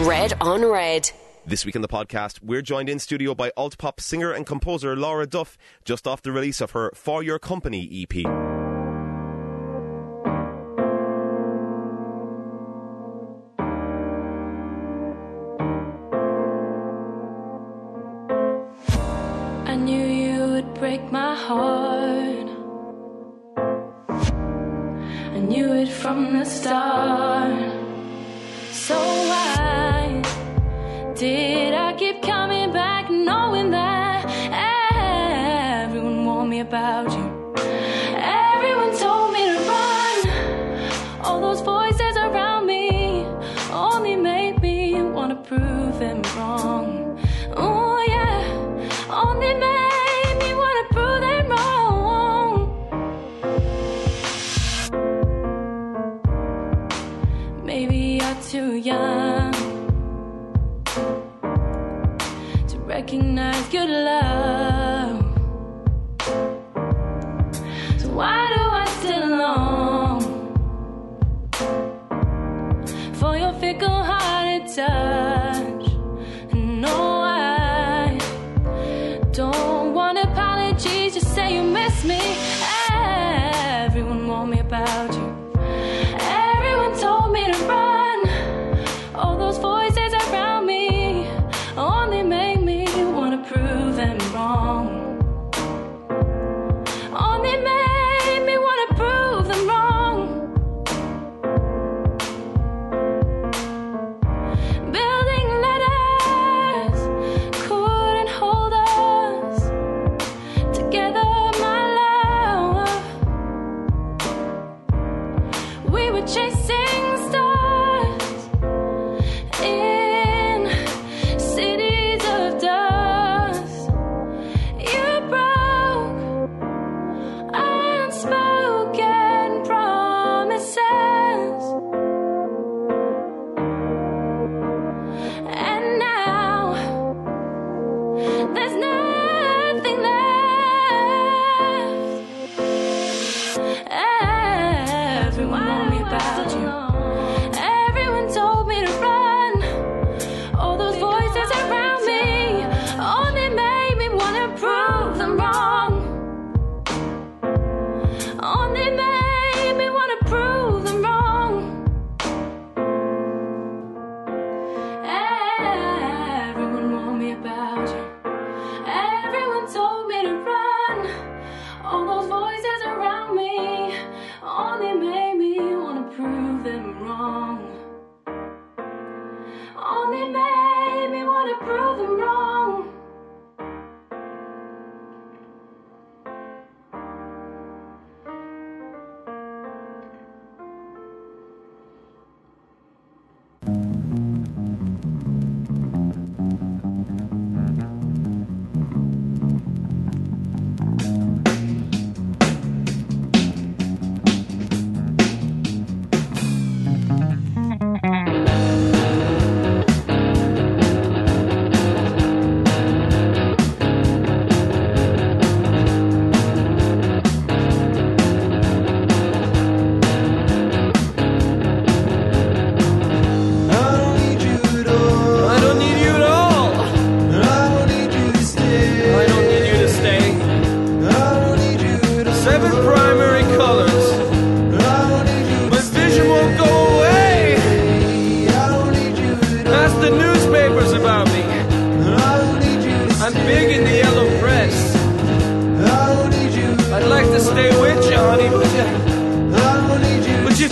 Red on Red. This week in the podcast, we're joined in studio by alt pop singer and composer Laura Duff, just off the release of her For Your Company EP. break my heart. I knew it from the start.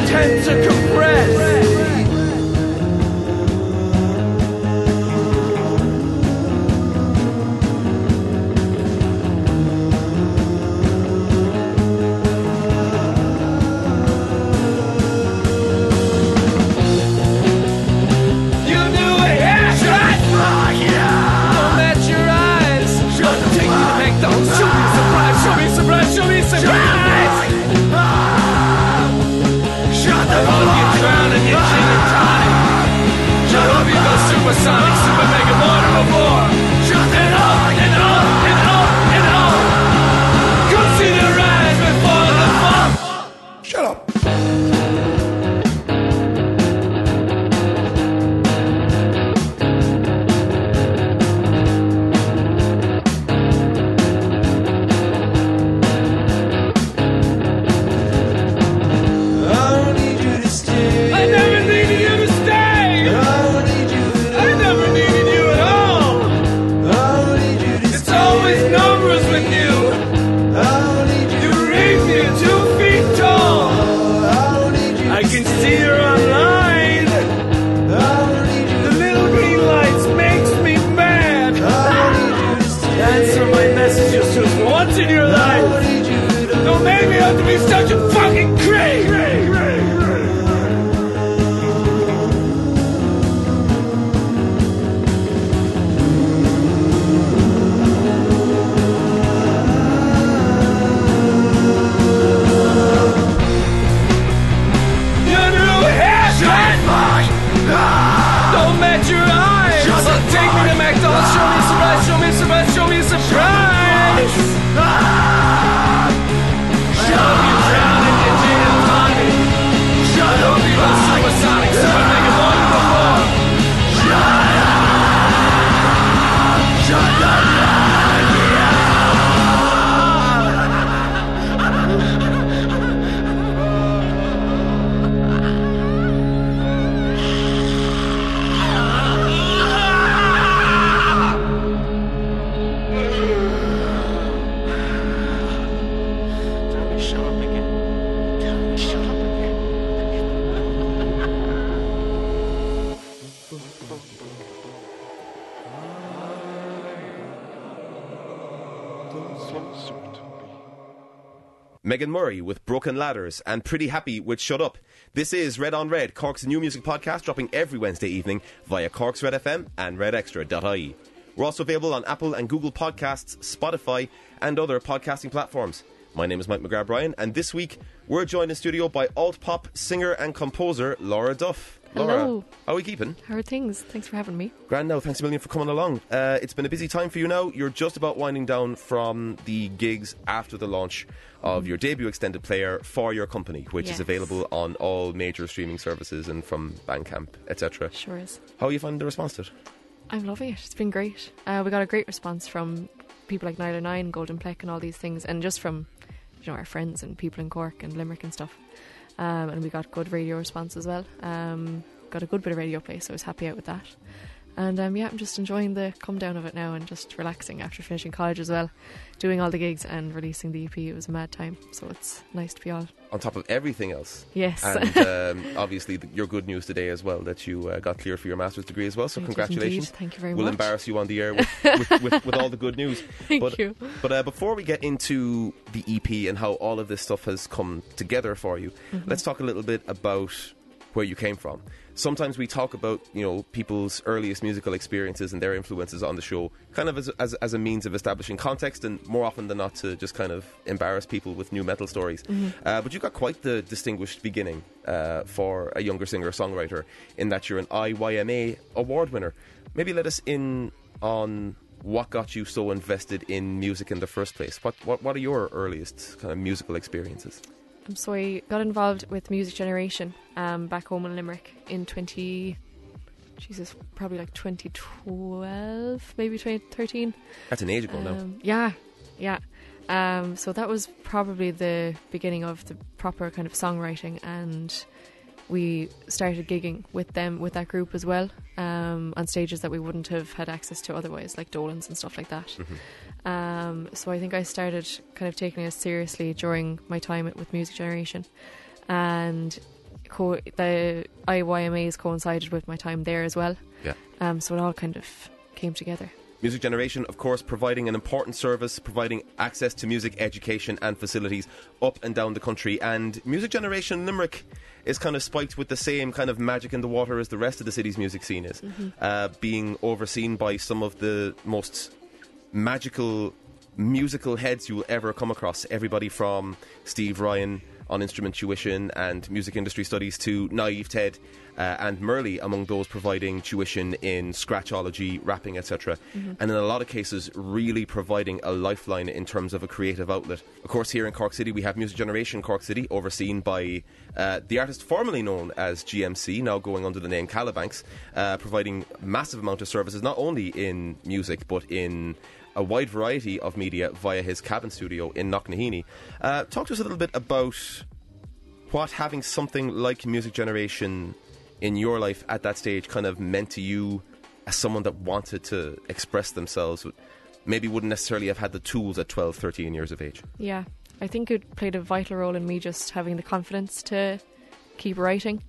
tentacle. With Broken Ladders and Pretty Happy with Shut Up. This is Red on Red, Cork's new music podcast, dropping every Wednesday evening via Cork's Red FM and redextra.ie. We're also available on Apple and Google Podcasts, Spotify, and other podcasting platforms. My name is Mike McGrath Bryan, and this week we're joined in studio by alt pop singer and composer Laura Duff. Laura, Hello. how are we keeping? How are things? Thanks for having me. Grand now, thanks a million for coming along. Uh, it's been a busy time for you now. You're just about winding down from the gigs after the launch of your debut extended player for your company, which is available on all major streaming services and from Bandcamp, etc. Sure is. How are you finding the response to it? I'm loving it. It's been great. Uh, we got a great response from people like Nialler9, Golden Pleck, and all these things, and just from you know our friends and people in Cork and Limerick and stuff. Um, and we got good radio response as well. Um, got a good bit of radio play, so I was happy out with that. And um, yeah, I'm just enjoying the come down of it now and just relaxing after finishing college as well, doing all the gigs and releasing the EP. It was a mad time, so it's nice to be all On top of everything else. yes. And um, obviously, the, your good news today as well that you uh, got cleared for your master's degree as well. So, I congratulations. Thank you very we'll much. embarrass you on the air with, with, with, with all the good news. Thank but, you. But uh, before we get into the EP and how all of this stuff has come together for you, Mm-hmm. let's talk a little bit about where you came from. Sometimes we talk about you know people's earliest musical experiences and their influences on the show, kind of as, as, as a means of establishing context, and more often than not to just kind of embarrass people with new metal stories. Mm-hmm. Uh, but you got quite the distinguished beginning uh, for a younger singer songwriter in that you're an IYMA award winner. Maybe let us in on what got you so invested in music in the first place. What what, what are your earliest kind of musical experiences? So I got involved with Music Generation um, back home in Limerick in 20. Jesus, probably like 2012, maybe 2013. That's an age ago now. Um, yeah, yeah. Um, so that was probably the beginning of the proper kind of songwriting, and we started gigging with them with that group as well um, on stages that we wouldn't have had access to otherwise, like Dolan's and stuff like that. Um, so I think I started kind of taking it seriously during my time with Music Generation, and co- the IYMAs coincided with my time there as well. Yeah. Um, so it all kind of came together. Music Generation, of course, providing an important service, providing access to music education and facilities up and down the country. And Music Generation Limerick is kind of spiked with the same kind of magic in the water as the rest of the city's music scene is, uh, being overseen by some of the most magical musical heads you will ever come across. Everybody from Steve Ryan on instrument tuition and music industry studies to Naive Ted uh, and Murli among those providing tuition in scratchology, rapping, etc. And in a lot of cases, really providing a lifeline in terms of a creative outlet. Of course, here in Cork City, we have Music Generation Cork City, overseen by uh, the artist formerly known as GMC, now going under the name Calabanks, uh, providing massive amount of services not only in music but in a wide variety of media via his cabin studio in Knocknaheeny. Uh, talk to us a little bit about what having something like Music Generation in your life at that stage kind of meant to you as someone that wanted to express themselves, maybe wouldn't necessarily have had the tools at 12, 13 years of age. Yeah, I think it played a vital role in me just having the confidence to keep writing,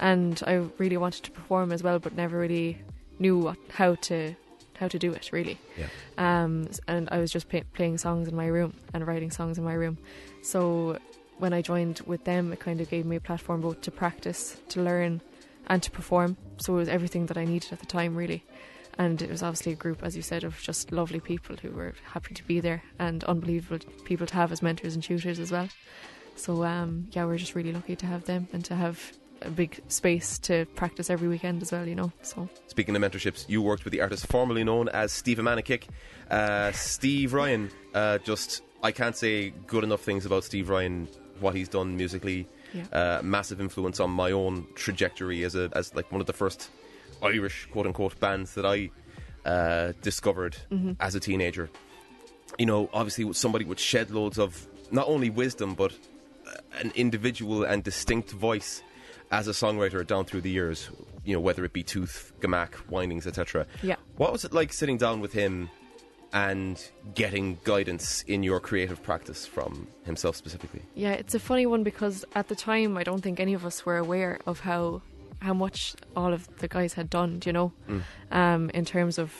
and I really wanted to perform as well, but never really knew what, how to how to do it really. Yeah. Um, and I was just play, playing songs in my room and writing songs in my room. So when I joined with them, it kind of gave me a platform both to practice, to learn, and to perform. So it was everything that I needed at the time, really. And it was obviously a group, as you said, of just lovely people who were happy to be there and unbelievable people to have as mentors and tutors as well. So um, yeah, we're just really lucky to have them and to have a big space to practice every weekend as well. You know, so Speaking of mentorships, you worked with the artist formerly known as Steve Manikick. Uh, Steve Ryan, uh, just, I can't say good enough things about Steve Ryan, what he's done musically. Yeah. Uh, massive influence on my own trajectory as a as like one of the first Irish quote unquote bands that I uh, discovered as a teenager. You know, obviously somebody with shed loads of not only wisdom but uh, an individual and distinct voice as a songwriter down through the years. You know, whether it be Tooth, Gamak, Windings, etc. Yeah. What was it like sitting down with him and getting guidance in your creative practice from himself specifically? Yeah, it's a funny one because at the time I don't think any of us were aware of how how much all of the guys had done, do you know, um, in terms of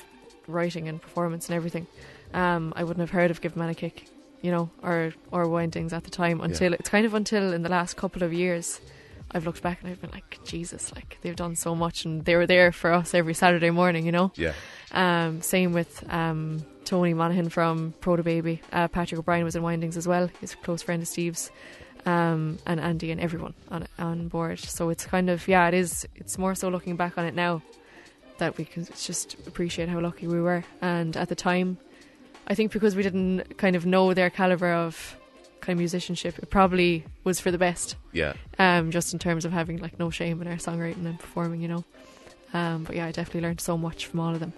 writing and performance and everything. Um, I wouldn't have heard of Give Man a Kick you know, or or windings at the time until it's kind of until in the last couple of years. I've looked back and I've been like, Jesus, like they've done so much and they were there for us every Saturday morning, you know. Yeah. Um, same with um, Tony Monaghan from Proto Baby. Uh, Patrick O'Brien was in Windings as well. He's a close friend of Steve's. Um, and Andy and everyone on on board. So it's kind of yeah, it is. It's more so looking back on it now that we can just appreciate how lucky we were. And at the time, I think because we didn't kind of know their caliber of kind of musicianship, it probably was for the best. Yeah. Um, just in terms of having like no shame in our songwriting and performing, you know. Um, but yeah, I definitely learned so much from all of them,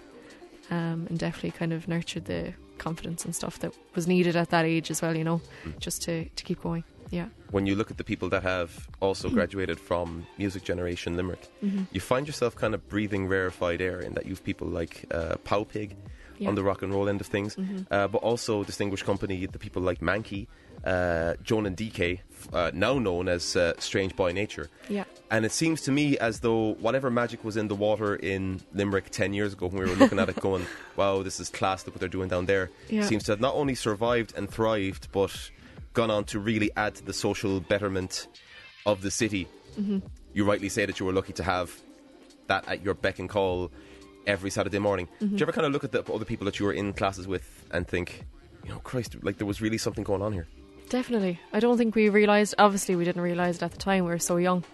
um, and definitely kind of nurtured the confidence and stuff that was needed at that age as well, you know, Mm. just to to keep going. Yeah. When you look at the people that have also graduated from Music Generation Limerick, Mm-hmm. you find yourself kind of breathing rarefied air in that you've people like uh, Pow Pig Yeah. on the rock and roll end of things, Mhm. uh, but also distinguished company, the people like Mankey, uh, Joan and DK, uh, now known as uh, Strange by Nature. Yeah. And it seems to me as though whatever magic was in the water in Limerick 10 years ago when we were looking at it going, wow, this is class, look what they're doing down there, Yeah. seems to have not only survived and thrived, but gone on to really add to the social betterment of the city. Mm-hmm. You rightly say that you were lucky to have that at your beck and call every Saturday morning. Mm-hmm. Do you ever kind of look at the other people that you were in classes with and think, you know, Christ, like there was really something going on here? Definitely. I don't think we realised, obviously, we didn't realise it at the time, we were so young.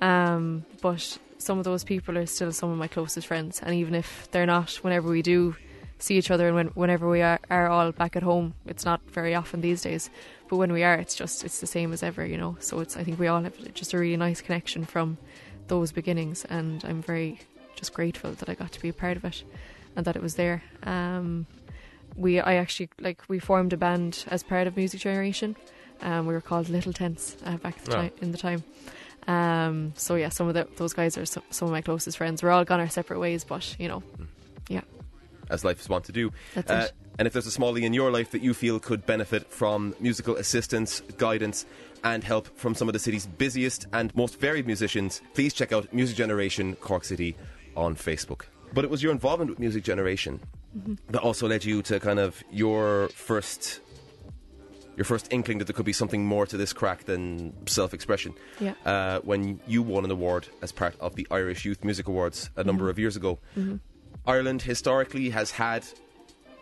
Um, but some of those people are still some of my closest friends. And even if they're not, whenever we do see each other and when, whenever we are, are all back at home, it's not very often these days. But when we are, it's just, it's the same as ever, you know. So it's, I think we all have just a really nice connection from those beginnings. And I'm very just grateful that I got to be a part of it and that it was there. Um, we I actually like we formed a band as part of Music Generation. Um, we were called Little Tents uh, back the Oh. time, in the time. Um, so yeah, some of the, those guys are some, some of my closest friends. We're all gone our separate ways, but you know, yeah. As life is wont to do. that's Uh, it. and if there's a smallie in your life that you feel could benefit from musical assistance, guidance, and help from some of the city's busiest and most varied musicians, please check out Music Generation Cork City on Facebook. But it was your involvement with Music Generation Mm-hmm. that also led you to kind of your first your first inkling that there could be something more to this crack than self-expression. Yeah. Uh, when you won an award as part of the Irish Youth Music Awards a number mm-hmm. of years ago. Mm-hmm. Ireland historically has had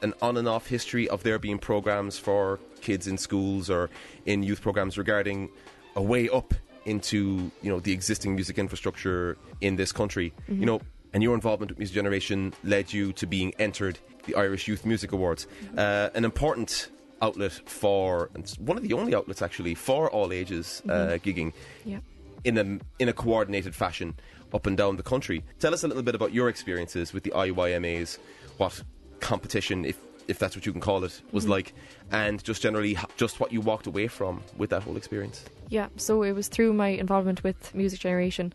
an on and off history of there being programs for kids in schools or in youth programs regarding a way up into you know the existing music infrastructure in this country. You know, and your involvement with Music Generation led you to being entered the Irish Youth Music Awards, uh, an important outlet for and one of the only outlets actually for all ages uh, gigging Yeah. in a in a coordinated fashion up and down the country. Tell us a little bit about your experiences with the IYMAs, what competition, if if that's what you can call it, was like, and just generally just what you walked away from with that whole experience. Yeah, so it was through my involvement with Music Generation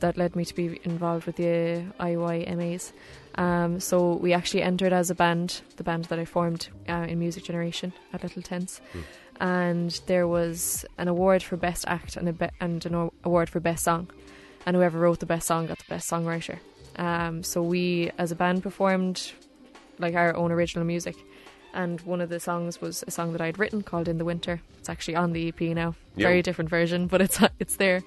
that led me to be involved with the IYMAs. Um, so we actually entered as a band, the band that I formed uh, in Music Generation at Little Tents, and there was an award for best act and a be- and an award for best song, and whoever wrote the best song got the best songwriter. Um, so we, as a band, performed like our own original music. And one of the songs was a song that I'd written called "In the Winter." It's actually on the EP now, Yeah. very different version, but it's it's there.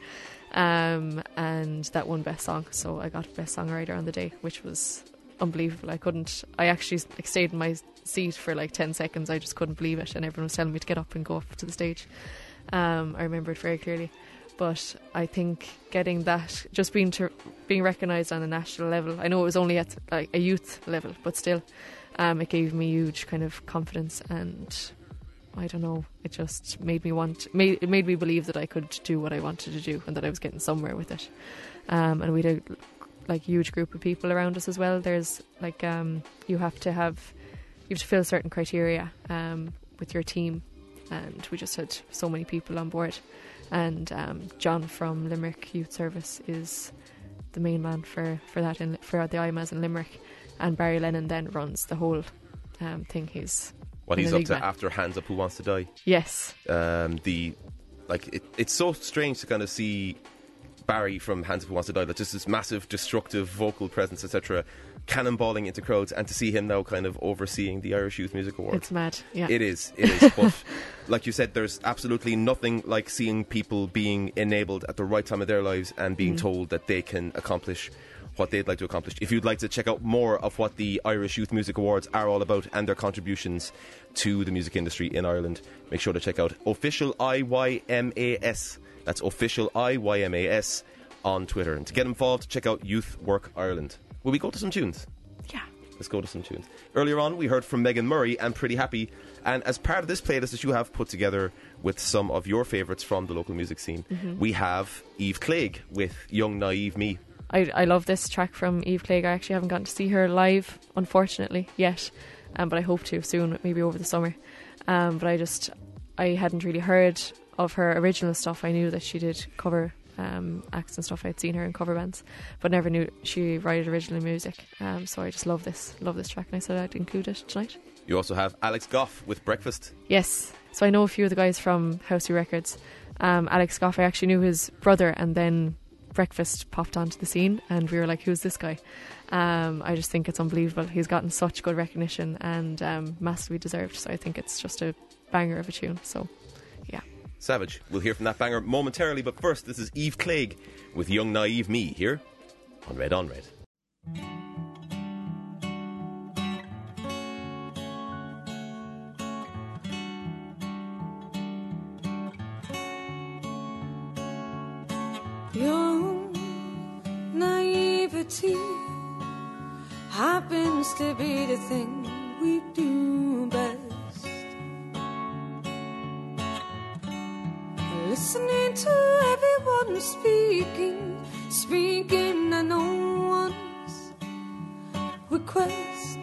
Um, and that won best song, so I got best songwriter on the day, which was unbelievable. I couldn't. I actually stayed in my seat for like ten seconds. I just couldn't believe it, and everyone was telling me to get up and go up to the stage. Um, I remember it very clearly. But I think getting that, just being to, being recognised on a national level. I know it was only at like a youth level, but still, um, it gave me huge kind of confidence and I don't know. It just made me want. Made, it made me believe that I could do what I wanted to do and that I was getting somewhere with it. Um, and we had a like huge group of people around us as well. There's like um, you have to have you have to fill certain criteria um, with your team, and we just had so many people on board. And um, John from Limerick Youth Service is the main man for for that in for the IMAs in Limerick, and Barry Lennon then runs the whole um, thing. He's What he's up to enigma. after Hands Up Who Wants to Die. yes, Um, the like it, it's so strange to kind of see Barry from Hands Up Who Wants to Die, that's just this massive, destructive vocal presence, etc., cannonballing into crowds, and to see him now kind of overseeing the Irish Youth Music Awards. It's mad. Yeah. It is. It is. but like you said, there's absolutely nothing like seeing people being enabled at the right time of their lives and being told that they can accomplish what they'd like to accomplish. If you'd like to check out more of what the Irish Youth Music Awards are all about and their contributions to the music industry in Ireland, make sure to check out official IYMAS. That's official IYMAS on Twitter. And to get involved, check out Youth Work Ireland. Will we go to some tunes? Yeah. Let's go to some tunes. Earlier on, we heard from Meghan Murray and Pretty Happy. And as part of this playlist that you have put together with some of your favourites from the local music scene, mm-hmm. we have Eve Clague with Young Naive Me. I, I love this track from Eve Clague. I actually haven't gotten to see her live, unfortunately, yet, um, but I hope to soon, maybe over the summer. Um, but I just, I hadn't really heard of her original stuff. I knew that she did cover um, acts and stuff. I'd seen her in cover bands, but never knew she wrote original music. Um, so I just love this, love this track, and I said I'd include it tonight. You also have Alex Gough with Breakfast. Yes. So I know a few of the guys from Housey Records. Um, Alex Gough, I actually knew his brother, and then Breakfast popped onto the scene, and we were like, "Who's this guy?" Um, I just think it's unbelievable. He's gotten such good recognition and um, massively deserved. So I think it's just a banger of a tune. So, yeah. Savage. We'll hear from that banger momentarily, but first, this is Eve Clague with Young Naive Me here on Red on Red. Happens to be the thing we do best. Listening to everyone speaking, speaking at no one's request.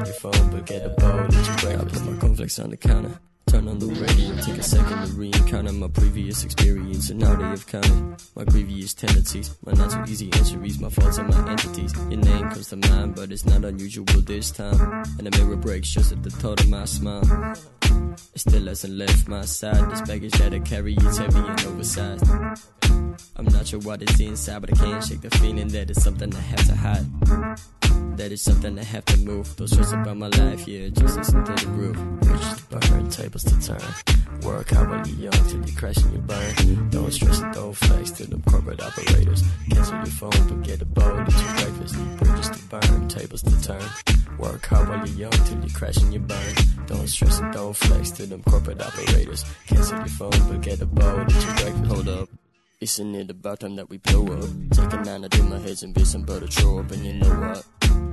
Cancel your phone, but get a bowl, eat your breakfast. I put my cornflakes on the counter. Turn on the radio, take a second to reencounter my previous experience, and now they have counted my grievous tendencies, my not so easy injuries, my faults and my entities. Your name comes to mind, but it's not unusual this time. And the mirror breaks just at the thought of my smile. It still hasn't left my side. This baggage that I carry is heavy and oversized. I'm not sure what it's inside, but I can't shake the feeling that it's something I have to hide. That it's something I have to move. Don't stress about my life, yeah, just listen to the groove. Reach to burn, tables to turn. Work out while you're young till you crash and you burn. Don't stress and don't flex to them corporate operators. Cancel your phone, but get a bowl, eat your breakfast. Bridges to burn, tables to turn. Work hard while you're young till you crash and you burn. Don't stress and don't flex to them corporate operators. Cancel your phone, but get a bowl, eat your breakfast. Hold up. Isn't it about time that we blow up? Take a nine to my heads and be some butter throw up, and you know what?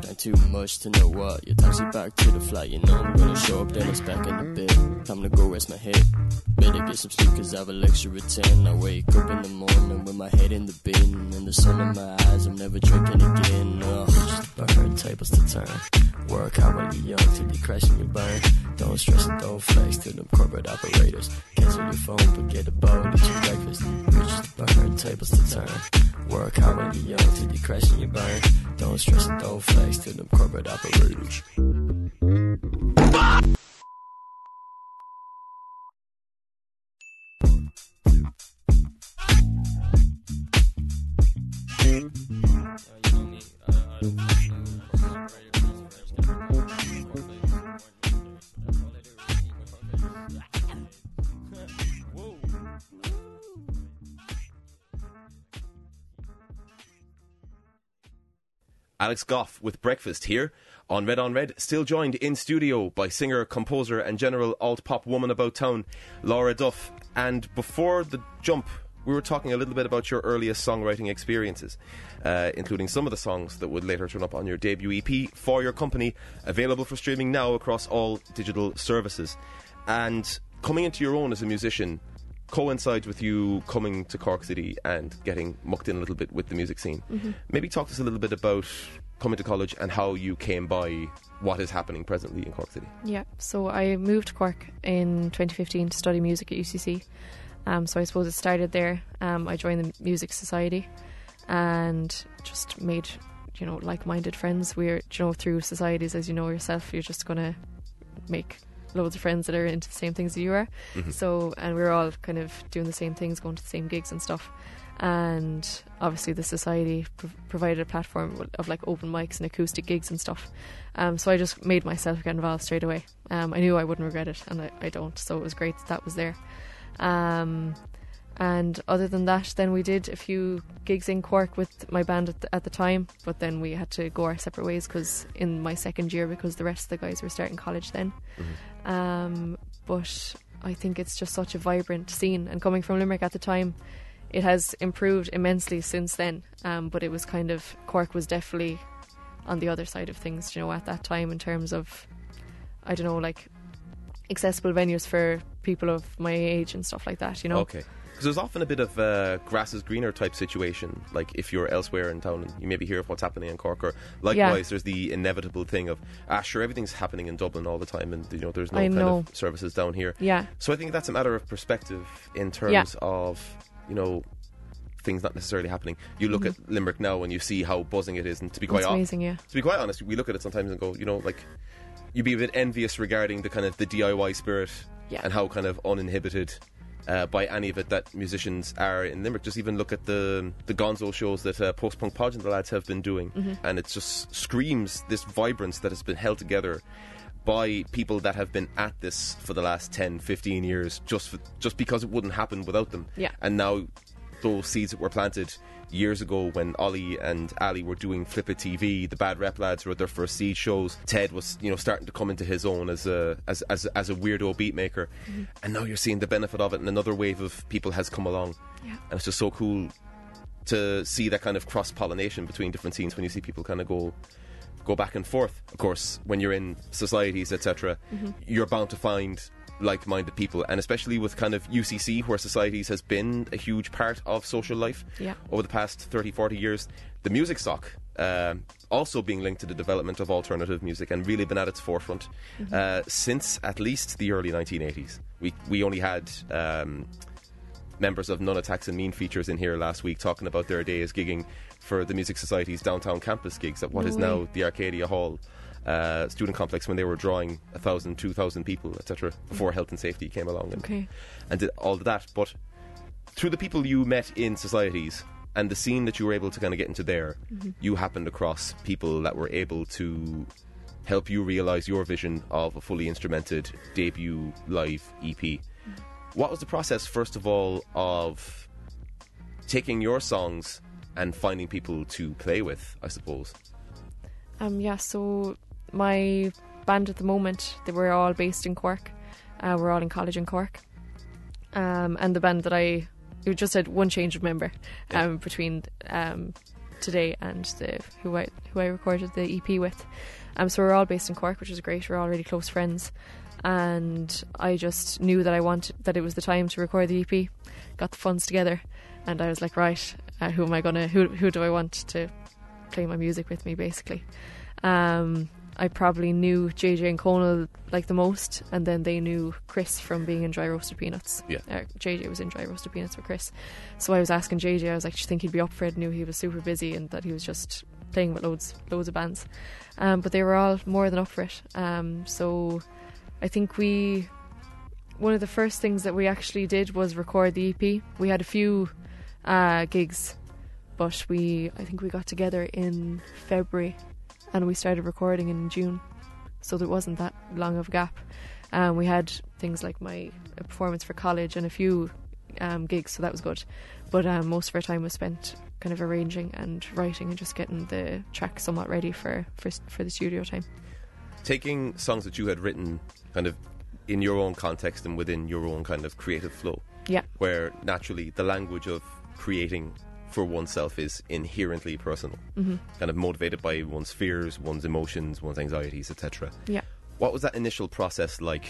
Not too much to know what. Your taxi back to the flight, you know I'm gonna show up, then it's back in the bed. Time to go rest my head. Better get some sleep, cause I have a lecture at 10. I wake up in the morning with my head in the bin, and the sun in my eyes, I'm never drinking again. Ugh. Burn, tables to turn. Work out while you're young till you crash and you burn. Don't stress and don't flex to them corporate operators. Cancel your phone, but get a bowl, eat your breakfast. Burn, tables to turn. Work out while you're young till you crash and you burn. Don't stress and don't flex to them corporate operators. Alex Gough with Breakfast here on Red on Red, still joined in studio by singer, composer, and general alt pop woman about town, Laura Duff. And before the jump, we were talking a little bit about your earliest songwriting experiences, uh, including some of the songs that would later turn up on your debut EP, For Your Company, available for streaming now across all digital services. And coming into your own as a musician coincides with you coming to Cork City and getting mucked in a little bit with the music scene. Maybe talk to us a little bit about coming to college and how you came by what is happening presently in Cork City. Yeah, so I moved to Cork in 2015 to study music at UCC. Um, so I suppose it started there. Um, I joined the Music Society and just made, you know, like-minded friends. We're, you know, through societies, as you know yourself, you're just gonna make loads of friends that are into the same things that you are. So, and we were all kind of doing the same things, going to the same gigs and stuff. And obviously, the society prov- provided a platform of like open mics and acoustic gigs and stuff. Um, so I just made myself get involved straight away. Um, I knew I wouldn't regret it, and I, I don't. So it was great that that was there. Um, and other than that, then we did a few gigs in Cork with my band at the, at the time, but then we had to go our separate ways because in my second year, because the rest of the guys were starting college then. Um, but I think it's just such a vibrant scene, and coming from Limerick at the time, it has improved immensely since then. Um, but it was kind of Cork was definitely on the other side of things, you know, at that time in terms of I don't know, like accessible venues for people of my age and stuff like that, you know. Okay. Because there's often a bit of uh, grass is greener type situation. Like if you're elsewhere in town and you maybe hear of what's happening in Cork, or likewise, there's the inevitable thing of, ah, sure, everything's happening in Dublin all the time, and you know there's no I kind know. of services down here. Yeah. So I think that's a matter of perspective in terms Yeah. of you know things not necessarily happening. You look at Limerick now and you see how buzzing it is, and to be quite It's hon- amazing, yeah. to be quite honest, we look at it sometimes and go, you know, like you'd be a bit envious regarding the kind of the DIY spirit Yeah. and how kind of uninhibited uh, by any of it that musicians are in Limerick. Just even look at the the Gonzo shows that uh, Post Punk Podge and the lads have been doing, Mm-hmm. and it just screams this vibrance that has been held together by people that have been at this for the last 10, 15 years, just for, just because it wouldn't happen without them. Yeah. And now those seeds that were planted years ago when Ollie and Ali were doing Flip It TV, the Bad Rep lads were at their first seed shows. Ted was, you know, starting to come into his own as a as as, as a weirdo beat maker, mm-hmm. and now you're seeing the benefit of it, and another wave of people has come along, Yeah. and it's just so cool to see that kind of cross pollination between different scenes when you see people kind of go go back and forth. Of course, when you're in societies, etc., mm-hmm. you're bound to find like-minded people, and especially with kind of UCC, where societies has been a huge part of social life Yeah. over the past 30, 40 years. The music stock um also being linked to the development of alternative music and really been at its forefront uh, since at least the early 1980s. We we only had. Um, members of Nun Attax and Mean Features in here last week talking about their days gigging for the Music Society's downtown campus gigs at what No is way. now the Arcadia Hall uh, student complex when they were drawing a thousand, two thousand people, etc. Before health and safety came along and, Okay. and did all of that. But through the people you met in societies and the scene that you were able to kind of get into there, you happened across people that were able to help you realize your vision of a fully instrumented debut live EP. What was the process, first of all, of taking your songs and finding people to play with, I suppose? Um, yeah, so my band at the moment, they were all based in Cork. Uh, we're all in college in Cork. Um, and the band that I we just had one change of member um, between um, today and the who I who I recorded the EP with. Um, so we're all based in Cork, which is great. We're all really close friends, and I just knew that I wanted that it was the time to record the EP. Got the funds together, and I was like, right, uh, who am I gonna who who do I want to play my music with me, basically. Um, I probably knew JJ and Conal like the most, and then they knew Chris from being in Dry Roasted Peanuts. Yeah. Uh, JJ was in Dry Roasted Peanuts with Chris. So I was asking JJ, I was like, do you think he'd be up for it? Knew he was super busy and that he was just playing with loads, loads of bands. Um, but they were all more than up for it. Um, so I think we, one of the first things that we actually did was record the EP. We had a few uh, gigs, but we, I think we got together in February and we started recording in June. So there wasn't that long of a gap. Um, we had things like my a performance for college and a few um, gigs, so that was good. But um, most of our time was spent kind of arranging and writing and just getting the track somewhat ready for, for for the studio time. Taking songs that you had written kind of in your own context and within your own kind of creative flow. Yeah, where naturally the language of creating for oneself is inherently personal, mm-hmm. kind of motivated by one's fears, one's emotions, one's anxieties, etc. yeah. What was that initial process like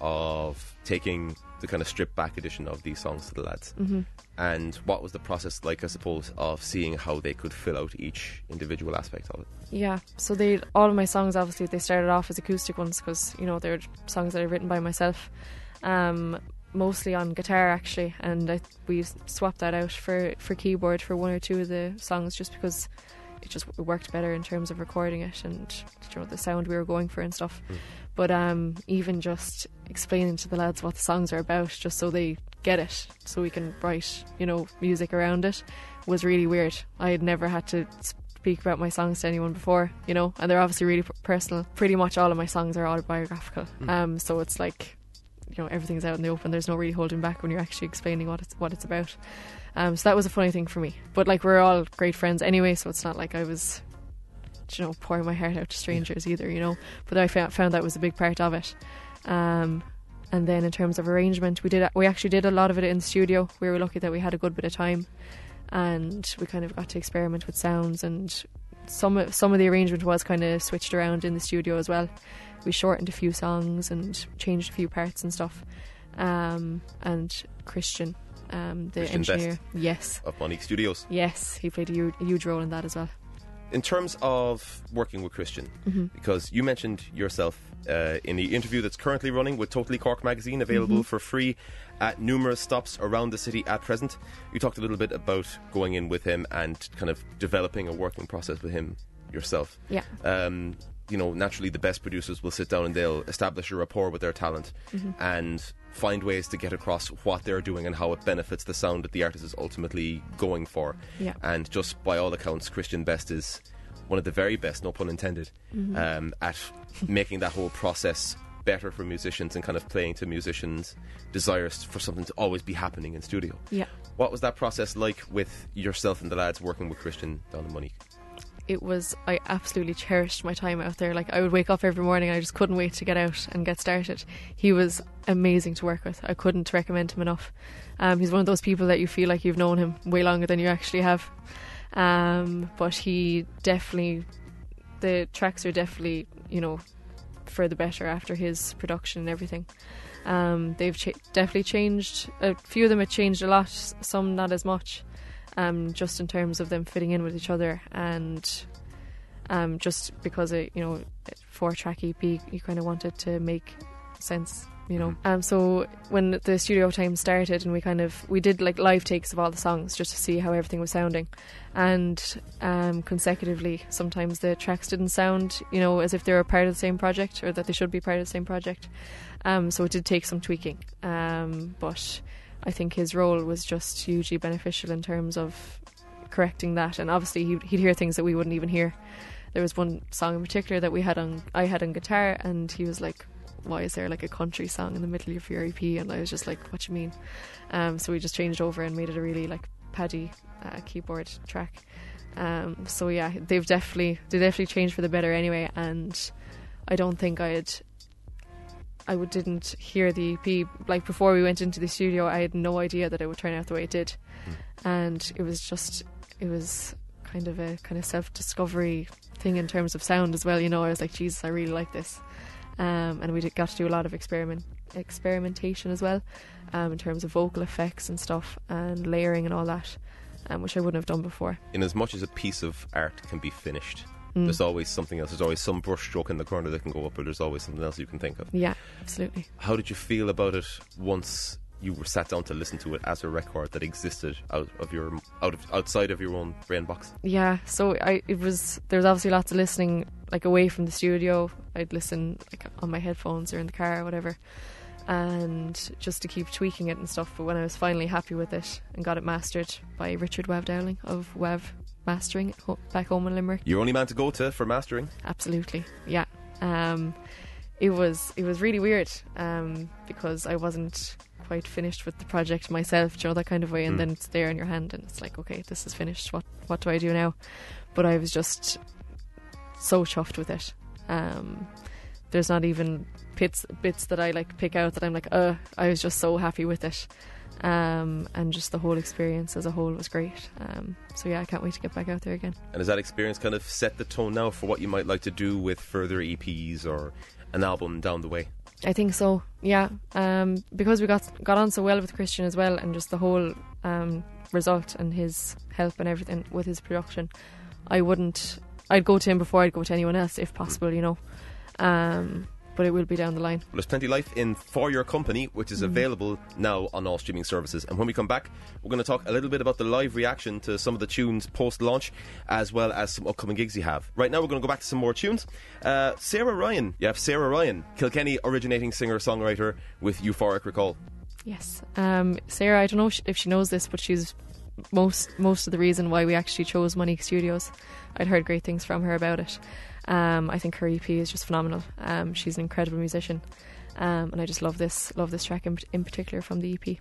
of taking the kind of stripped back edition of these songs to the lads? Mm-hmm. And what was the process like, I suppose, of seeing how they could fill out each individual aspect of it? Yeah, so they all of my songs obviously they started off as acoustic ones because you know they're songs that I've written by myself, um, mostly on guitar actually, and I, we swapped that out for for keyboard for one or two of the songs just because it just worked better in terms of recording it and you know the sound we were going for and stuff. But um, even just explaining to the lads what the songs are about, just so they get it, so we can write you know music around it, was really weird. I had never had to speak about my songs to anyone before, you know, and they're obviously really personal. Pretty much all of my songs are autobiographical, um, so it's like, you know, everything's out in the open. There's no really holding back when you're actually explaining what it's what it's about. Um, so that was a funny thing for me. But like we're all great friends anyway, so it's not like I was, you know, pouring my heart out to strangers either, you know. But I found, found that was a big part of it. Um, and then in terms of arrangement, we did we actually did a lot of it in the studio. We were lucky that we had a good bit of time, and we kind of got to experiment with sounds. And some of- some of the arrangement was kind of switched around in the studio as well. We shortened a few songs and changed a few parts and stuff. Um, and Christian, um, the Christian engineer, Best. yes, Of Monique Studios. yes, he played a huge, a huge role in that as well. In terms of working with Christian, because you mentioned yourself uh, in the interview that's currently running with Totally Cork magazine, available for free at numerous stops around the city at present. You talked a little bit about going in with him and kind of developing a working process with him yourself. Yeah. Um, you know, naturally, the best producers will sit down and they'll establish a rapport with their talent and find ways to get across what they're doing and how it benefits the sound that the artist is ultimately going for. Yeah. And just by all accounts, Christian Best is one of the very best, no pun intended, um, at making that whole process better for musicians and kind of playing to musicians' desires for something to always be happening in studio. Yeah. What was that process like with yourself and the lads working with Christian down in Monique? it was I absolutely cherished my time out there. Like I would wake up every morning, I just couldn't wait to get out and get started. He was amazing to work with. I couldn't recommend him enough. Um, he's one of those people that you feel like you've known him way longer than you actually have. Um, but he definitely, the tracks are definitely you know for the better after his production and everything. Um, they've definitely changed. A few of them have changed a lot. Some not as much. Um, just in terms of them fitting in with each other and um, just because it, you know, four track EP, you kind of wanted to make sense, you know. Um, so when the studio time started, and we kind of we did like live takes of all the songs just to see how everything was sounding, and um, consecutively, sometimes the tracks didn't sound, you know, as if they were part of the same project or that they should be part of the same project. Um, so it did take some tweaking, um, but I think his role was just hugely beneficial in terms of correcting that. And obviously, he'd, he'd hear things that we wouldn't even hear. There was one song in particular that we had on, I had on guitar, and he was like, "Why is there like a country song in the middle of your EP?" And I was just like, "What you mean?" Um, so we just changed over and made it a really like paddy uh, keyboard track. Um, so yeah, they've definitely they definitely changed for the better anyway. And I don't think I'd I would didn't hear the EP like before we went into the studio. I had no idea that it would turn out the way it did, and it was just it was kind of a kind of self discovery thing in terms of sound as well. You know, I was like, Jesus, I really like this, um, and we did, got to do a lot of experiment experimentation as well, um, in terms of vocal effects and stuff and layering and all that, um, which I wouldn't have done before. In as much as a piece of art can be finished, Mm. there's always something else. There's always some brushstroke in the corner that can go up, or there's always something else you can think of. Yeah, absolutely. How did you feel about it once you were sat down to listen to it as a record that existed out of your out of outside of your own brain box? Yeah, so I it was there was obviously lots of listening like away from the studio. I'd listen like on my headphones or in the car or whatever, and just to keep tweaking it and stuff. But when I was finally happy with it and got it mastered by Richard Wev Dowling of Wev Mastering back home in Limerick, You're only man to go to for mastering. absolutely, yeah. Um, it was it was really weird um, because I wasn't quite finished with the project myself, you know that kind of way, and Mm. then it's there in your hand, and it's like, okay, this is finished. What what do I do now? But I was just so chuffed with it. Um, there's not even bits bits that I like pick out that I'm like, uh, I was just so happy with it. Um, and just the whole experience as a whole was great. Um, so yeah, I can't wait to get back out there again. And has that experience kind of set the tone now for what you might like to do with further EPs or an album down the way? I think so. Yeah, um, because we got got on so well with Christian as well, and just the whole um, result and his help and everything with his production. I wouldn't. I'd go to him before I'd go to anyone else, if possible. You know, um, but it will be down the line. Well, there's plenty of life in For Your Company, which is available now on all streaming services. And when we come back, we're going to talk a little bit about the live reaction to some of the tunes post launch, as well as some upcoming gigs you have. Right now, we're going to go back to some more tunes. Uh, Sara Ryan. You have Sara Ryan, Kilkenny originating singer songwriter with Euphoric Recall. Yes, um, Sara. I don't know if she knows this, but she's most most of the reason why we actually chose Monique Studios. I'd heard great things from her about it. Um, I think her EP is just phenomenal. Um, she's an incredible musician, um, and I just love this love this track in, in particular from the EP.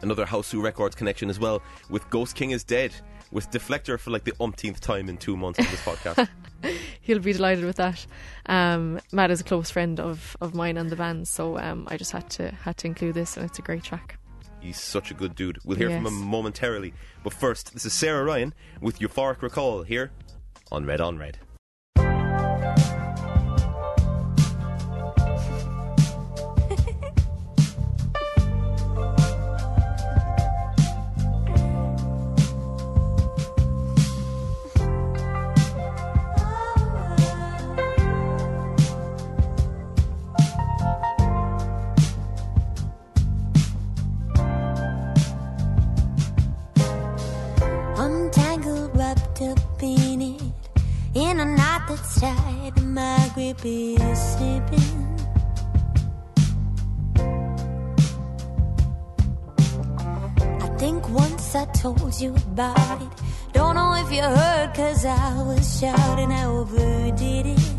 Another House Who Records connection as well with Ghostking is Dead, with Deflector for like the umpteenth time in two months of this podcast. He'll be delighted with that. Um, Matt is a close friend of, of mine and the band, so um, I just had to had to include this, and it's a great track. He's such a good dude. We'll hear from him momentarily. But first, this is Sara Ryan with Euphoric Recall here on Red on Red. And my grip is slipping. I think once I told you about it. Don't know if you heard, cause I was shouting, I overdid it.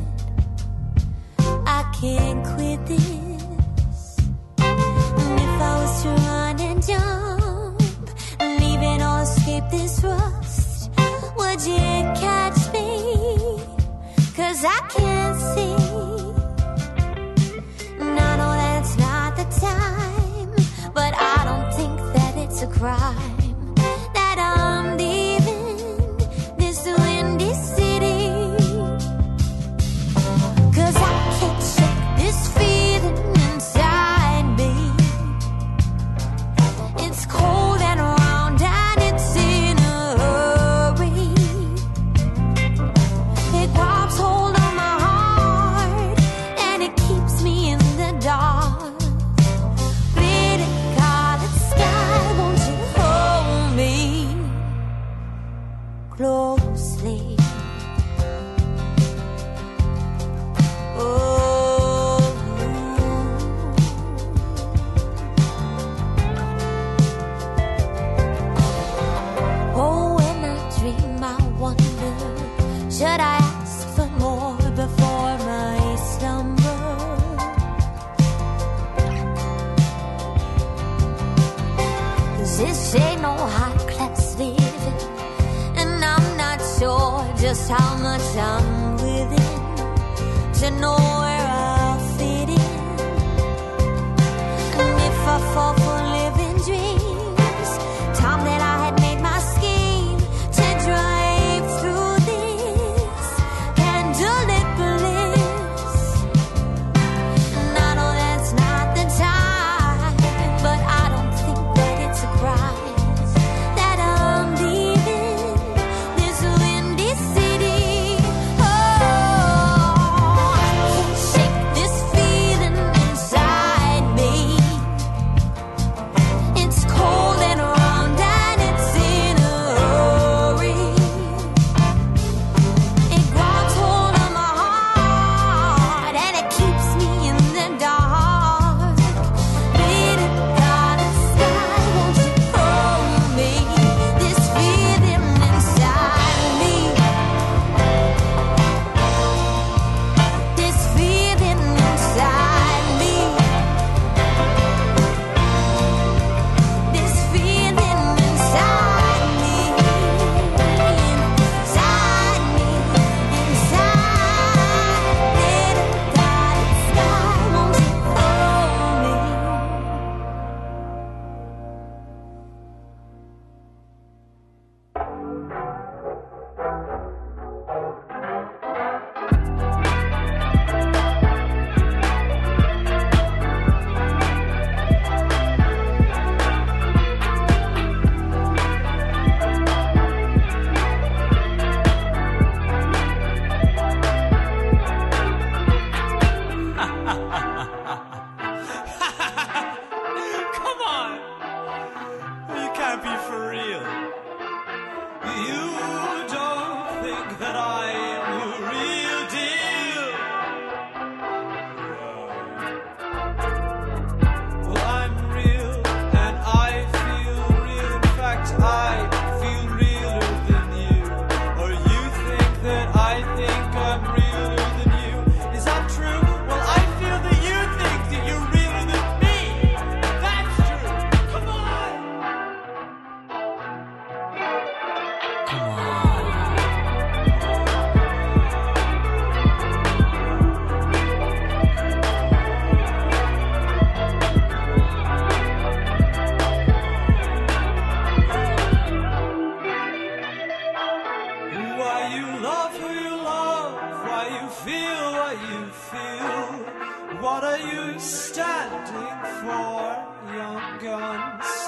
I can't quit this. And if I was to run and jump, leave it or escape this rust, would you catch me? Cause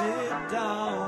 Sit down.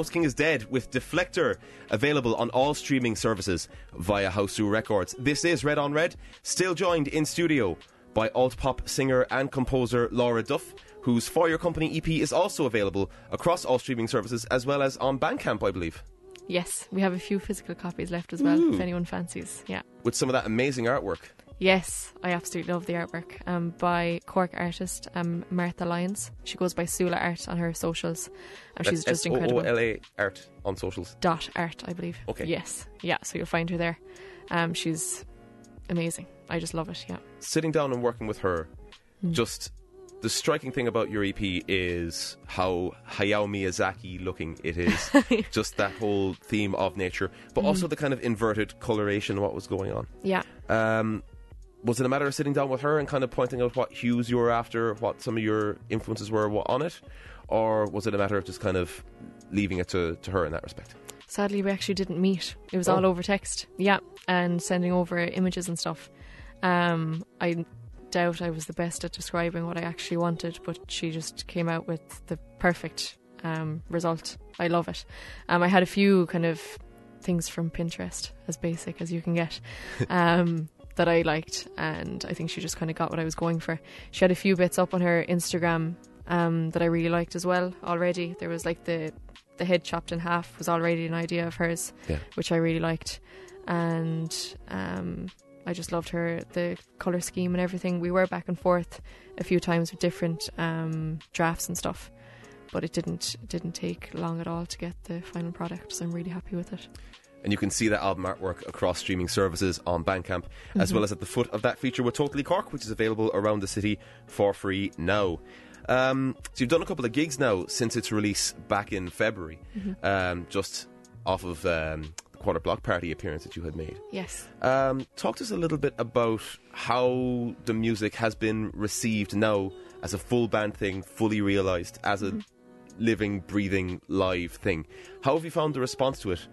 Ghostking is Dead with Deflector, available on all streaming services via Houseu Records. This is Red on Red, still joined in studio by alt pop singer and composer Laura Duff, whose For Your Company EP is also available across all streaming services as well as on Bandcamp, I believe, Yes, we have a few physical copies left as well, Ooh. if anyone fancies. Yeah. with some of that amazing artwork. Yes, I absolutely love the artwork um, by Cork artist um, Martha Lyons. She goes by Soola Art on her socials. And she's just incredible. S-O-O-L-A art on socials. Dot art, I believe. Okay. Yes. Yeah, so you'll find her there. Um, she's amazing. I just love it. Yeah. sitting down and working with her, Hmm. just the striking thing about your EP is how Hayao Miyazaki looking it is. just that whole theme of nature, but also Hmm. the kind of inverted coloration, what was going on. Yeah. Um, was it a matter of sitting down with her and kind of pointing out what hues you were after, what some of your influences were on it? Or was it a matter of just kind of leaving it to, to her in that respect? Sadly, we actually didn't meet. It was Oh. all over text. Yeah, and sending over images and stuff. Um, I doubt I was the best at describing what I actually wanted, but she just came out with the perfect um, result. I love it. Um, I had a few kind of things from Pinterest, as basic as you can get, um, that I liked, and I think she just kind of got what I was going for. She had a few bits up on her Instagram um, that I really liked as well already. There was like the the head chopped in half was already an idea of hers, Yeah. which I really liked, and um, I just loved her the color scheme and everything. We were back and forth a few times with different um, drafts and stuff, but it didn't it didn't take long at all to get the final product. So I'm really happy with it. And you can see that album artwork across streaming services on Bandcamp, as Mm-hmm. well as at the foot of that feature with Totally Cork, which is available around the city for free now. Um, so you've done a couple of gigs now since its release back in February, Mm-hmm. um, just off of um, the Quarter Block Party appearance that you had made. Yes. Um, talk to us a little bit about how the music has been received now as a full band thing, fully realised as a living, breathing, live thing. How have you found the response to it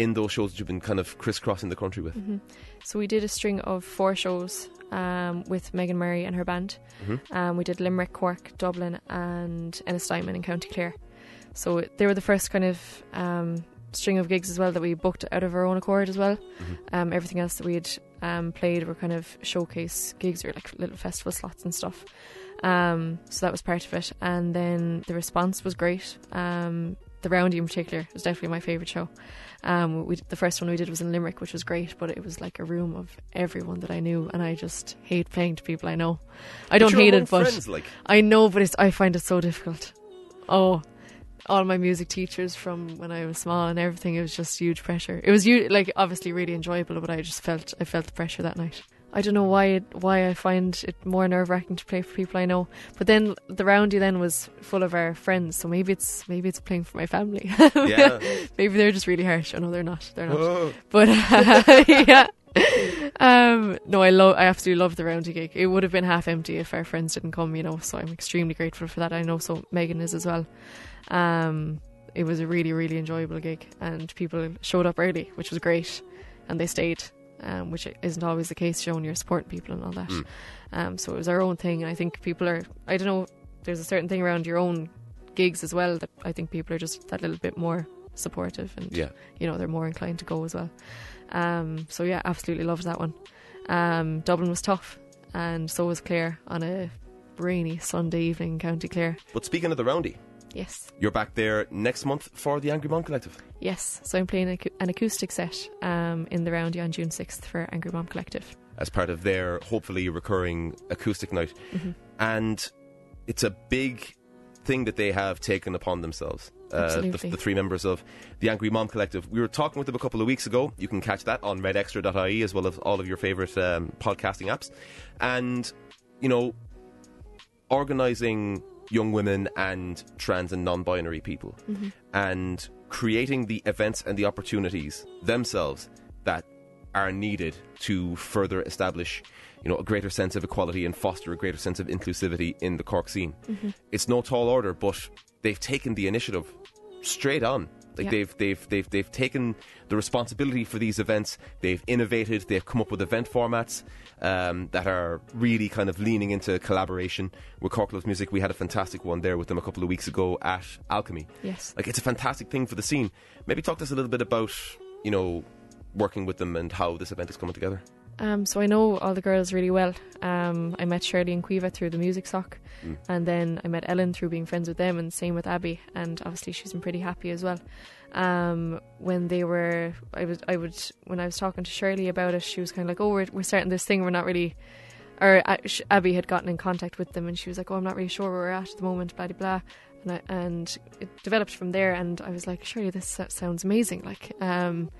in those shows that you've been kind of crisscrossing the country with? So we did a string of four shows um, with Meghan Murray and her band. Um, we did Limerick, Cork, Dublin, and Ennistimon in County Clare. So they were the first kind of um, string of gigs as well that we booked out of our own accord as well. Um, everything else that we had um, played were kind of showcase gigs or like little festival slots and stuff. Um, so that was part of it. And then the response was great. Um, the Roundy in particular was definitely my favourite show. Um, we the first one we did was in Limerick, which was great, but it was like a room of everyone that I knew, and I just hate playing to people I know. I don't hate it, but friends, like I know, but it's, I find it so difficult. Oh, all my music teachers from when I was small and everything, it was just huge pressure. It was like obviously really enjoyable, but I just felt I felt the pressure that night. I don't know why it, why I find it more nerve wracking to play for people I know. But then the roundy then was full of our friends, so maybe it's maybe it's playing for my family. yeah. maybe they're just really harsh. Oh no, they're not. They're not. Oh, But uh, yeah. Um, no, I love. I absolutely love the roundy gig. It would have been half empty if our friends didn't come, you know. So I'm extremely grateful for that. I know so Meghan is as well. Um, it was a really, really enjoyable gig, and people showed up early, which was great, and they stayed, um, which isn't always the case. Showing you're supporting people and all that. Mm. Um, so it was our own thing, and I think people are. I don't know. There's a certain thing around your own gigs as well that I think people are just that little bit more supportive and yeah. you know they're more inclined to go as well. Um, so yeah, absolutely loved that one. Um, Dublin was tough, and so was Clare on a rainy Sunday evening in County Clare. But speaking of the roundy, Yes, you're back there next month for the Angry Mom Collective. yes. So I'm playing an acoustic set um, in the Roundy on June 6th for Angry Mom Collective. as part of their hopefully recurring acoustic night. Mm-hmm. And it's a big thing that they have taken upon themselves. Uh, the, the three members of the Angry Mom Collective. We were talking with them a couple of weeks ago. You can catch that on redextra.ie as well as all of your favourite um, podcasting apps. And, you know, organising young women and trans and non binary people mm-hmm. and creating the events and the opportunities themselves that are needed to further establish you know a greater sense of equality and foster a greater sense of inclusivity in the Cork scene. Mm-hmm. It's no tall order, but they've taken the initiative straight on. Like Yeah. they've they've they've they've taken the responsibility for these events. They've innovated. They've come up with event formats um, that are really kind of leaning into collaboration with Cork Loves Music. We had a fantastic one there with them a couple of weeks ago at Alchemy. Yes. Like it's a fantastic thing for the scene. Maybe talk to us a little bit about you know working with them and how this event is coming together. Um, so I know all the girls really well. Um, I met Shirley and Caoimhe through the music sock, Mm. and then I met Ellen through being friends with them, and same with Abby. And obviously, she's been pretty happy as well. Um, when they were, I was, I would, when I was talking to Shirley about it, she was kind of like, "Oh, we're we're starting this thing. We're not really." Or uh, Abby had gotten in contact with them, and she was like, "Oh, I'm not really sure where we're at at the moment." Blah blah blah. And, I, and it developed from there. And I was like, "Shirley, this sounds amazing!" Like, um,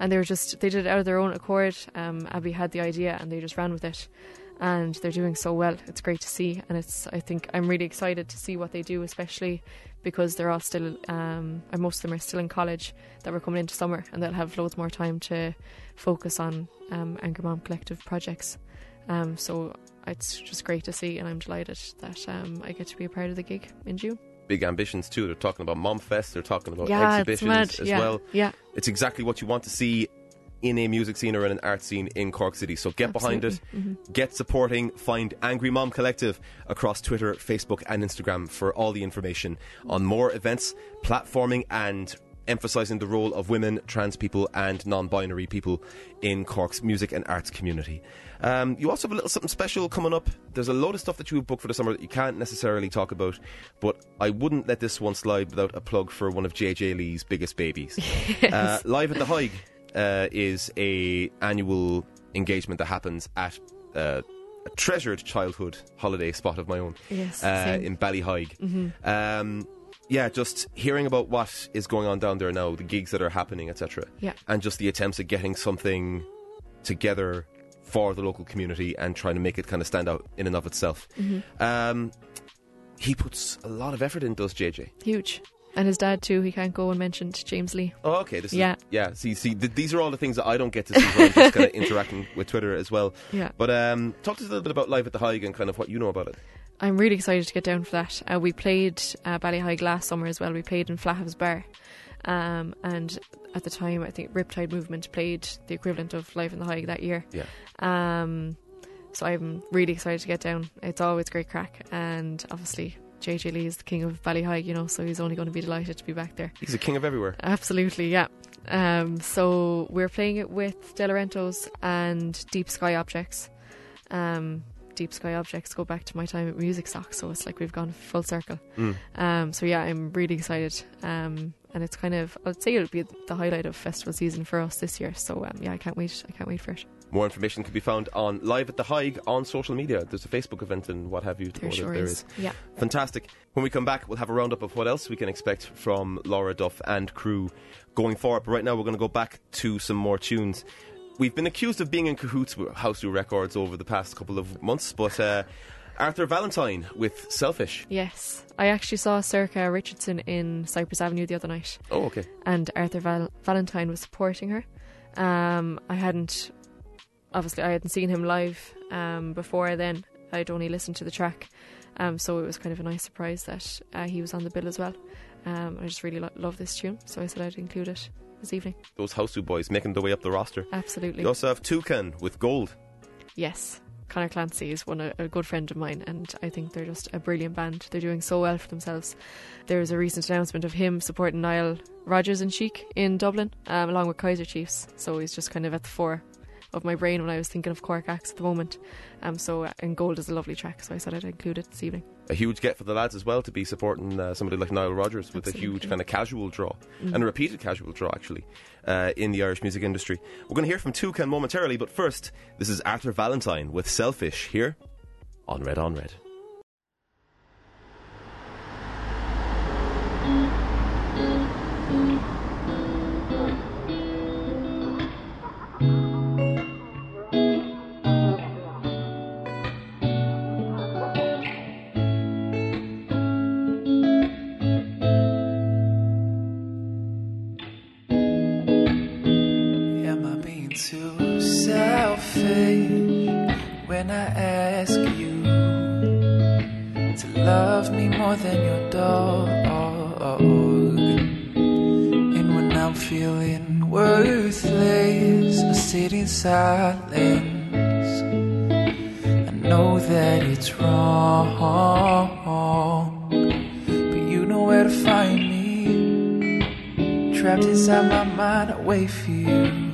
and they were just they did it out of their own accord. Um, Abby had the idea and they just ran with it, and they're doing so well. It's great to see, and it's I think I'm really excited to see what they do, especially because they're all still um, most of them are still in college that we're coming into summer, and they'll have loads more time to focus on um, Angry Mom Collective projects. Um, so it's just great to see, and I'm delighted that um, I get to be a part of the gig in June. Big ambitions too. They're talking about Mom Fest. They're talking about yeah, exhibitions as yeah, well. yeah, It's exactly what you want to see in a music scene or in an art scene in Cork City. So get behind it, Absolutely. Mhm. get supporting, find Angry Mom Collective across Twitter, Facebook, and Instagram for all the information on more events, platforming, and emphasising the role of women, trans people, and non binary people in Cork's music and arts community. Um, you also have a little something special coming up. There's a load of stuff that you have booked for the summer that you can't necessarily talk about, but I wouldn't let this one slide without a plug for one of JJ Lee's biggest babies. uh, Live at the Haig uh, is a annual engagement that happens at uh, a treasured childhood holiday spot of my own Yes, uh, in Ballyheigue. Mhm. Um, yeah, just hearing about what is going on down there now, the gigs that are happening, etc. Yeah. And just the attempts at getting something together for the local community and trying to make it kind of stand out in and of itself. Mhm. Um, he puts a lot of effort in, does JJ? huge. And his dad too. He can't go unmentioned. James Lee. Oh, okay. This Yeah. is yeah. See, see, th- these are all the things that I don't get to see when I'm just kind of interacting with Twitter as well. Yeah. But um, talk to us a little bit about live at the Haig and kind of what you know about it. I'm really excited to get down for that. Uh, we played uh, last summer as well. We played in Flahav's Bar. Um, and at the time, I think Riptide Movement played the equivalent of Live in the Haig that year. Yeah. Um, so I'm really excited to get down. It's always great crack. And obviously, JJ Lee is the king of Ballyheigue, you know, so he's only going to be delighted to be back there. He's a king of everywhere. Absolutely, yeah. Um, so we're playing it with De Laurentiis and Deep Sky Objects. Um, Deep Sky Objects go back to my time at Music Sock, so it's like we've gone full circle. Mm. Um, so yeah, I'm really excited. Um, and it's kind of, I'd say it'll be the highlight of festival season for us this year. So um, yeah, I can't wait. I can't wait for it. More information can be found on Live at the Haig on social media. There's a Facebook event and what have you. There sure there is. Yeah. Fantastic. When we come back, we'll have a roundup of what else we can expect from Laura Duff and crew going forward. But right now, we're going to go back to some more tunes. We've been accused of being in cahoots with House New Records over the past couple of months, but uh, Arthur Valentine with Selfish. Yes. I actually saw Sorcha Richardson in Cyprus Avenue the other night. Oh, okay. and Arthur Val- Valentine was supporting her. Um, I hadn't, obviously, I hadn't seen him live um, before then. I'd only listened to the track, um, so it was kind of a nice surprise that uh, he was on the bill as well. Um, I just really lo- love this tune, so I said I'd include it this evening. Those Houseu boys making their way up the roster. Absolutely. You also have Toucan with Gold. Yes. Connor Clancy is one a, a good friend of mine, and I think they're just a brilliant band. They're doing so well for themselves. There was a recent announcement of him supporting Nile Rodgers and Chic in Dublin, um, along with Kaiser Chiefs. So he's just kind of at the fore of my brain when I was thinking of Cork acts at the moment. Um, so uh, and Gold is a lovely track, so I said I'd include it this evening. A huge get for the lads as well to be supporting uh, somebody like Nile Rodgers with a huge Absolutely. kind of casual draw Mhm. and a repeated casual draw actually uh, in the Irish music industry. We're going to hear from Toucan momentarily, but first, this is Arthur Valentine with Selfish here on Red on Red. Too selfish when I ask you to love me more than your dog? And when I'm feeling worthless. I sit in silence. I know that it's wrong, but you know where to find me. Trapped inside my mind, I wait for you.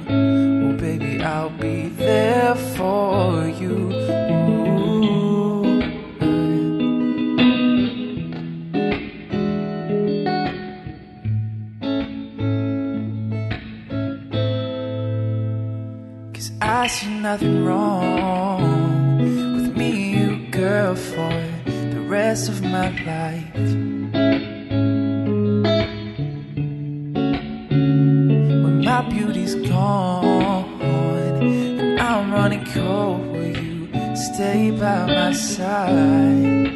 Baby, I'll be there for you. Cause I see nothing wrong with me you, girl, for the rest of my life. When my beauty's gone running cold, will you stay by my side?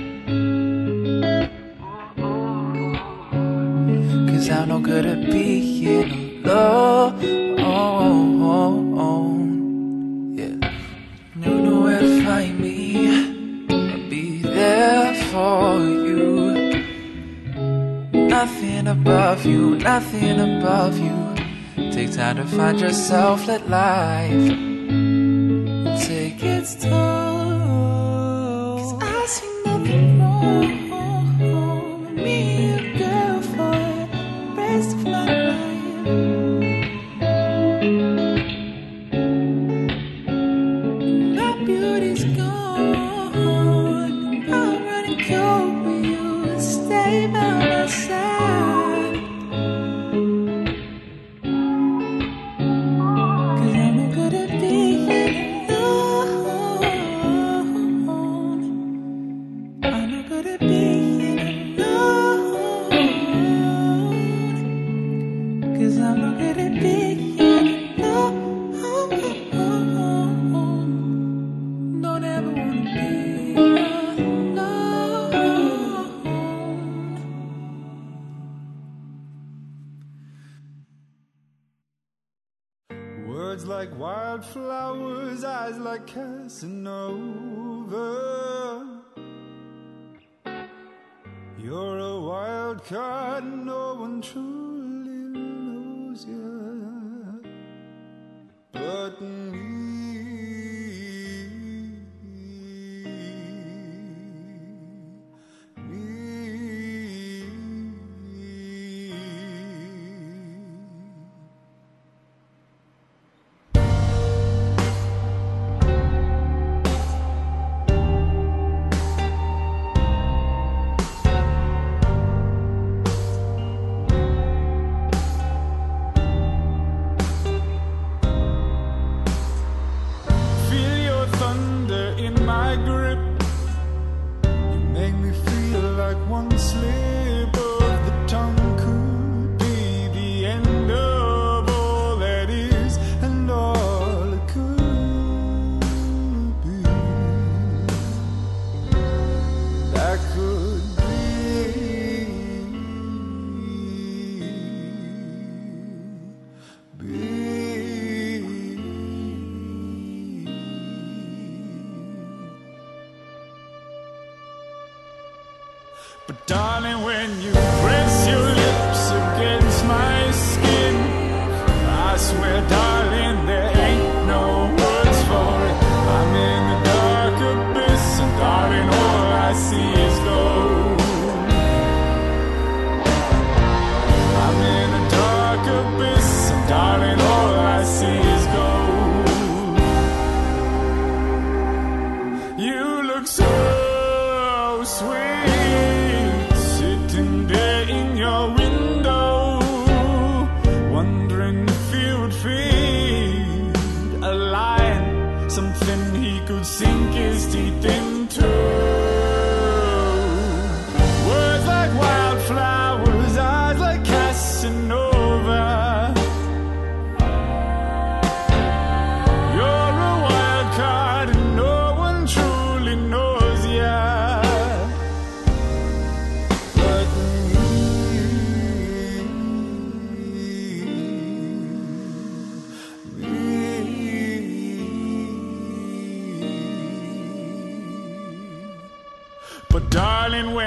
Cause I'm no good at being alone. Yeah. You to find me. I'll be there for you. Nothing above you, nothing above you. Take time to find yourself, let life its toll. 'Cause I see nothing wrong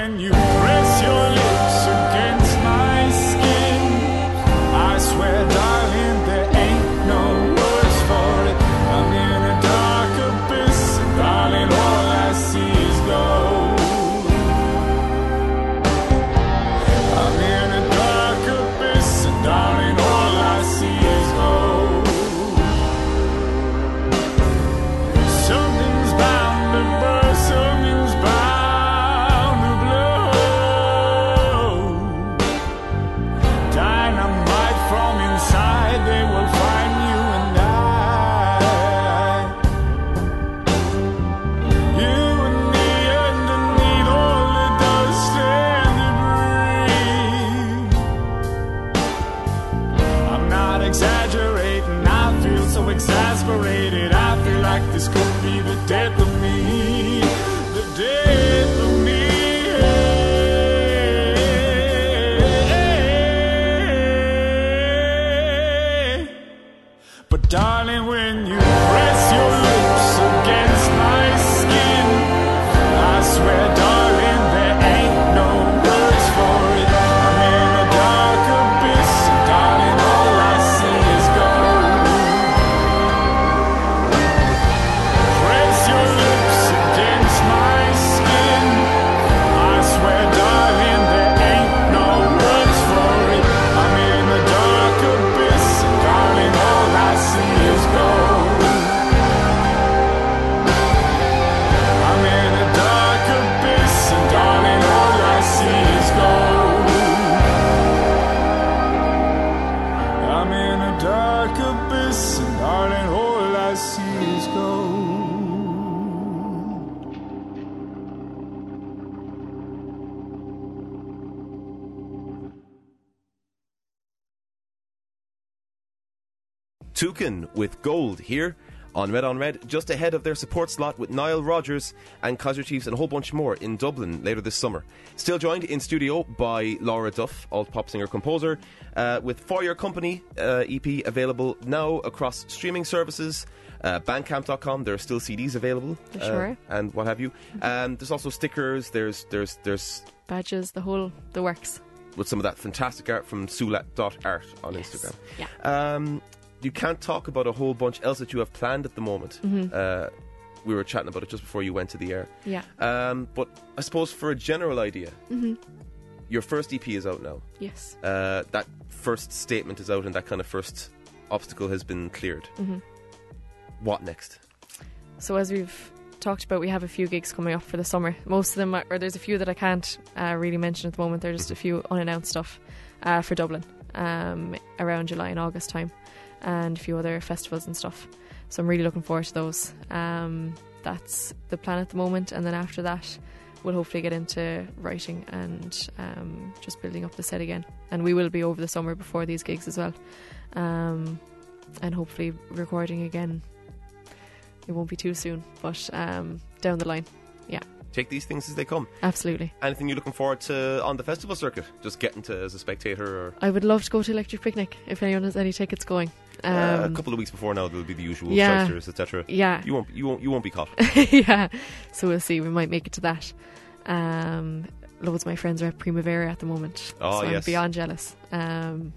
when you dark abyss, and darling, all I see is gold. Toucan with gold here on Red on Red, just ahead of their support slot with Nile Rodgers and Kaiser Chiefs and a whole bunch more in Dublin later this summer. Still joined in studio by Laura Duff, alt pop singer composer, uh, with For Your Company uh, EP available now across streaming services. Uh, Bandcamp.com. There are still CDs available, uh, Sure. and what have you. Um, there's also stickers. There's there's there's Badges, the whole, the works. with some of that fantastic art from Soola.art on Instagram. Yeah. Um, you can't talk about a whole bunch else that you have planned at the moment. Uh, we were chatting about it just before you went to the air. Yeah. Um, but I suppose for a general idea, your first EP is out now. Yes. Uh, that first statement is out, and that kind of first obstacle has been cleared. What next? So as we've talked about, we have a few gigs coming up for the summer. Most of them, are, or there's a few that I can't uh, really mention at the moment. They're just a few unannounced stuff uh, for Dublin um, around July and August time, and a few other festivals and stuff. So I'm really looking forward to those. Um, that's the plan at the moment, and then after that, we'll hopefully get into writing and um, just building up the set again. And we will be over the summer before these gigs as well, um, and hopefully recording again it won't be too soon, but um, down the line. Yeah, Take these things as they come. absolutely. Anything you're looking forward to on the festival circuit? Just getting to as a spectator, or I would love to go to Electric Picnic if anyone has any tickets going. Um, uh, a couple of weeks before now, there'll be the usual yeah. etc. yeah, You won't, you won't, you won't be caught. yeah. So we'll see. We might make it to that. Um, loads of my friends are at Primavera at the moment. Oh, so yes. I'm beyond jealous. Um,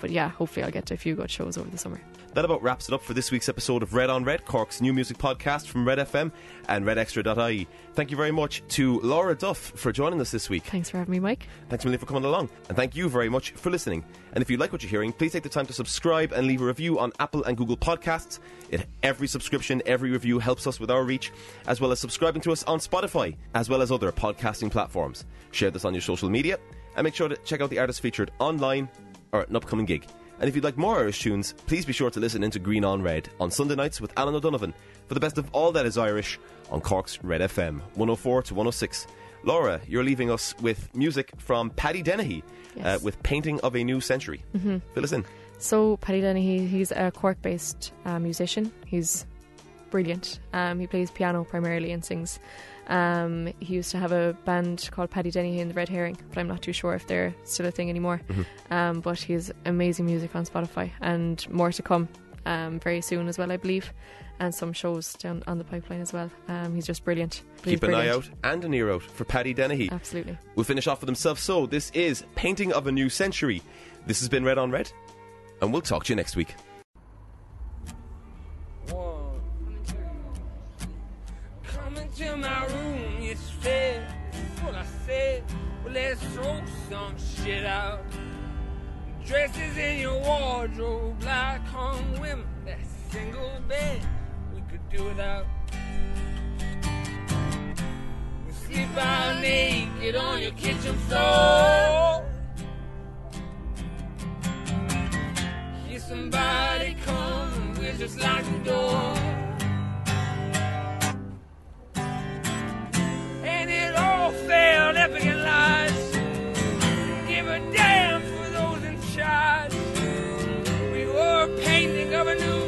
but yeah, hopefully I'll get to a few good shows over the summer. That about wraps it up for this week's episode of Red on Red, Cork's new music podcast from Red FM and RedExtra.ie. Thank you very much to Laura Duff for joining us this week. Thanks for having me, Mike. Thanks a million for coming along. And thank you very much for listening. And if you like what you're hearing, please take the time to subscribe and leave a review on Apple and Google Podcasts. It, every subscription, every review helps us with our reach, as well as subscribing to us on Spotify, as well as other podcasting platforms. Share this on your social media, and make sure to check out the artists featured online or at an upcoming gig. And if you'd like more Irish tunes, please be sure to listen into Green on Red on Sunday nights with Alan O'Donovan for the best of all that is Irish on Cork's Red FM 104 to 106. Laura, you're leaving us with music from Paddy Dennehy Yes. uh, with Painting of a New Century. Mm-hmm. Fill us in. So Paddy Dennehy, he's a Cork-based uh, musician. He's brilliant. Um, he plays piano primarily and sings. Um, he used to have a band called Paddy Dennehy and the Red Herring, but I'm not too sure if they're still a thing anymore. Um, but he has amazing music on Spotify and more to come um, very soon as well, I believe. And some shows down on the pipeline as well. Um, he's just brilliant. He's Keep an eye out and an ear out for Paddy Dennehy. Absolutely. We'll finish off with himself. So, this is Painting of a New Century. This has been Red on Red, and we'll talk to you next week. Let's sort some shit out. Dresses in your wardrobe, like hung women. That single bed we could do without. We sleep out naked on your kitchen floor. Hear somebody come, we'll just lock the door. And it never knew.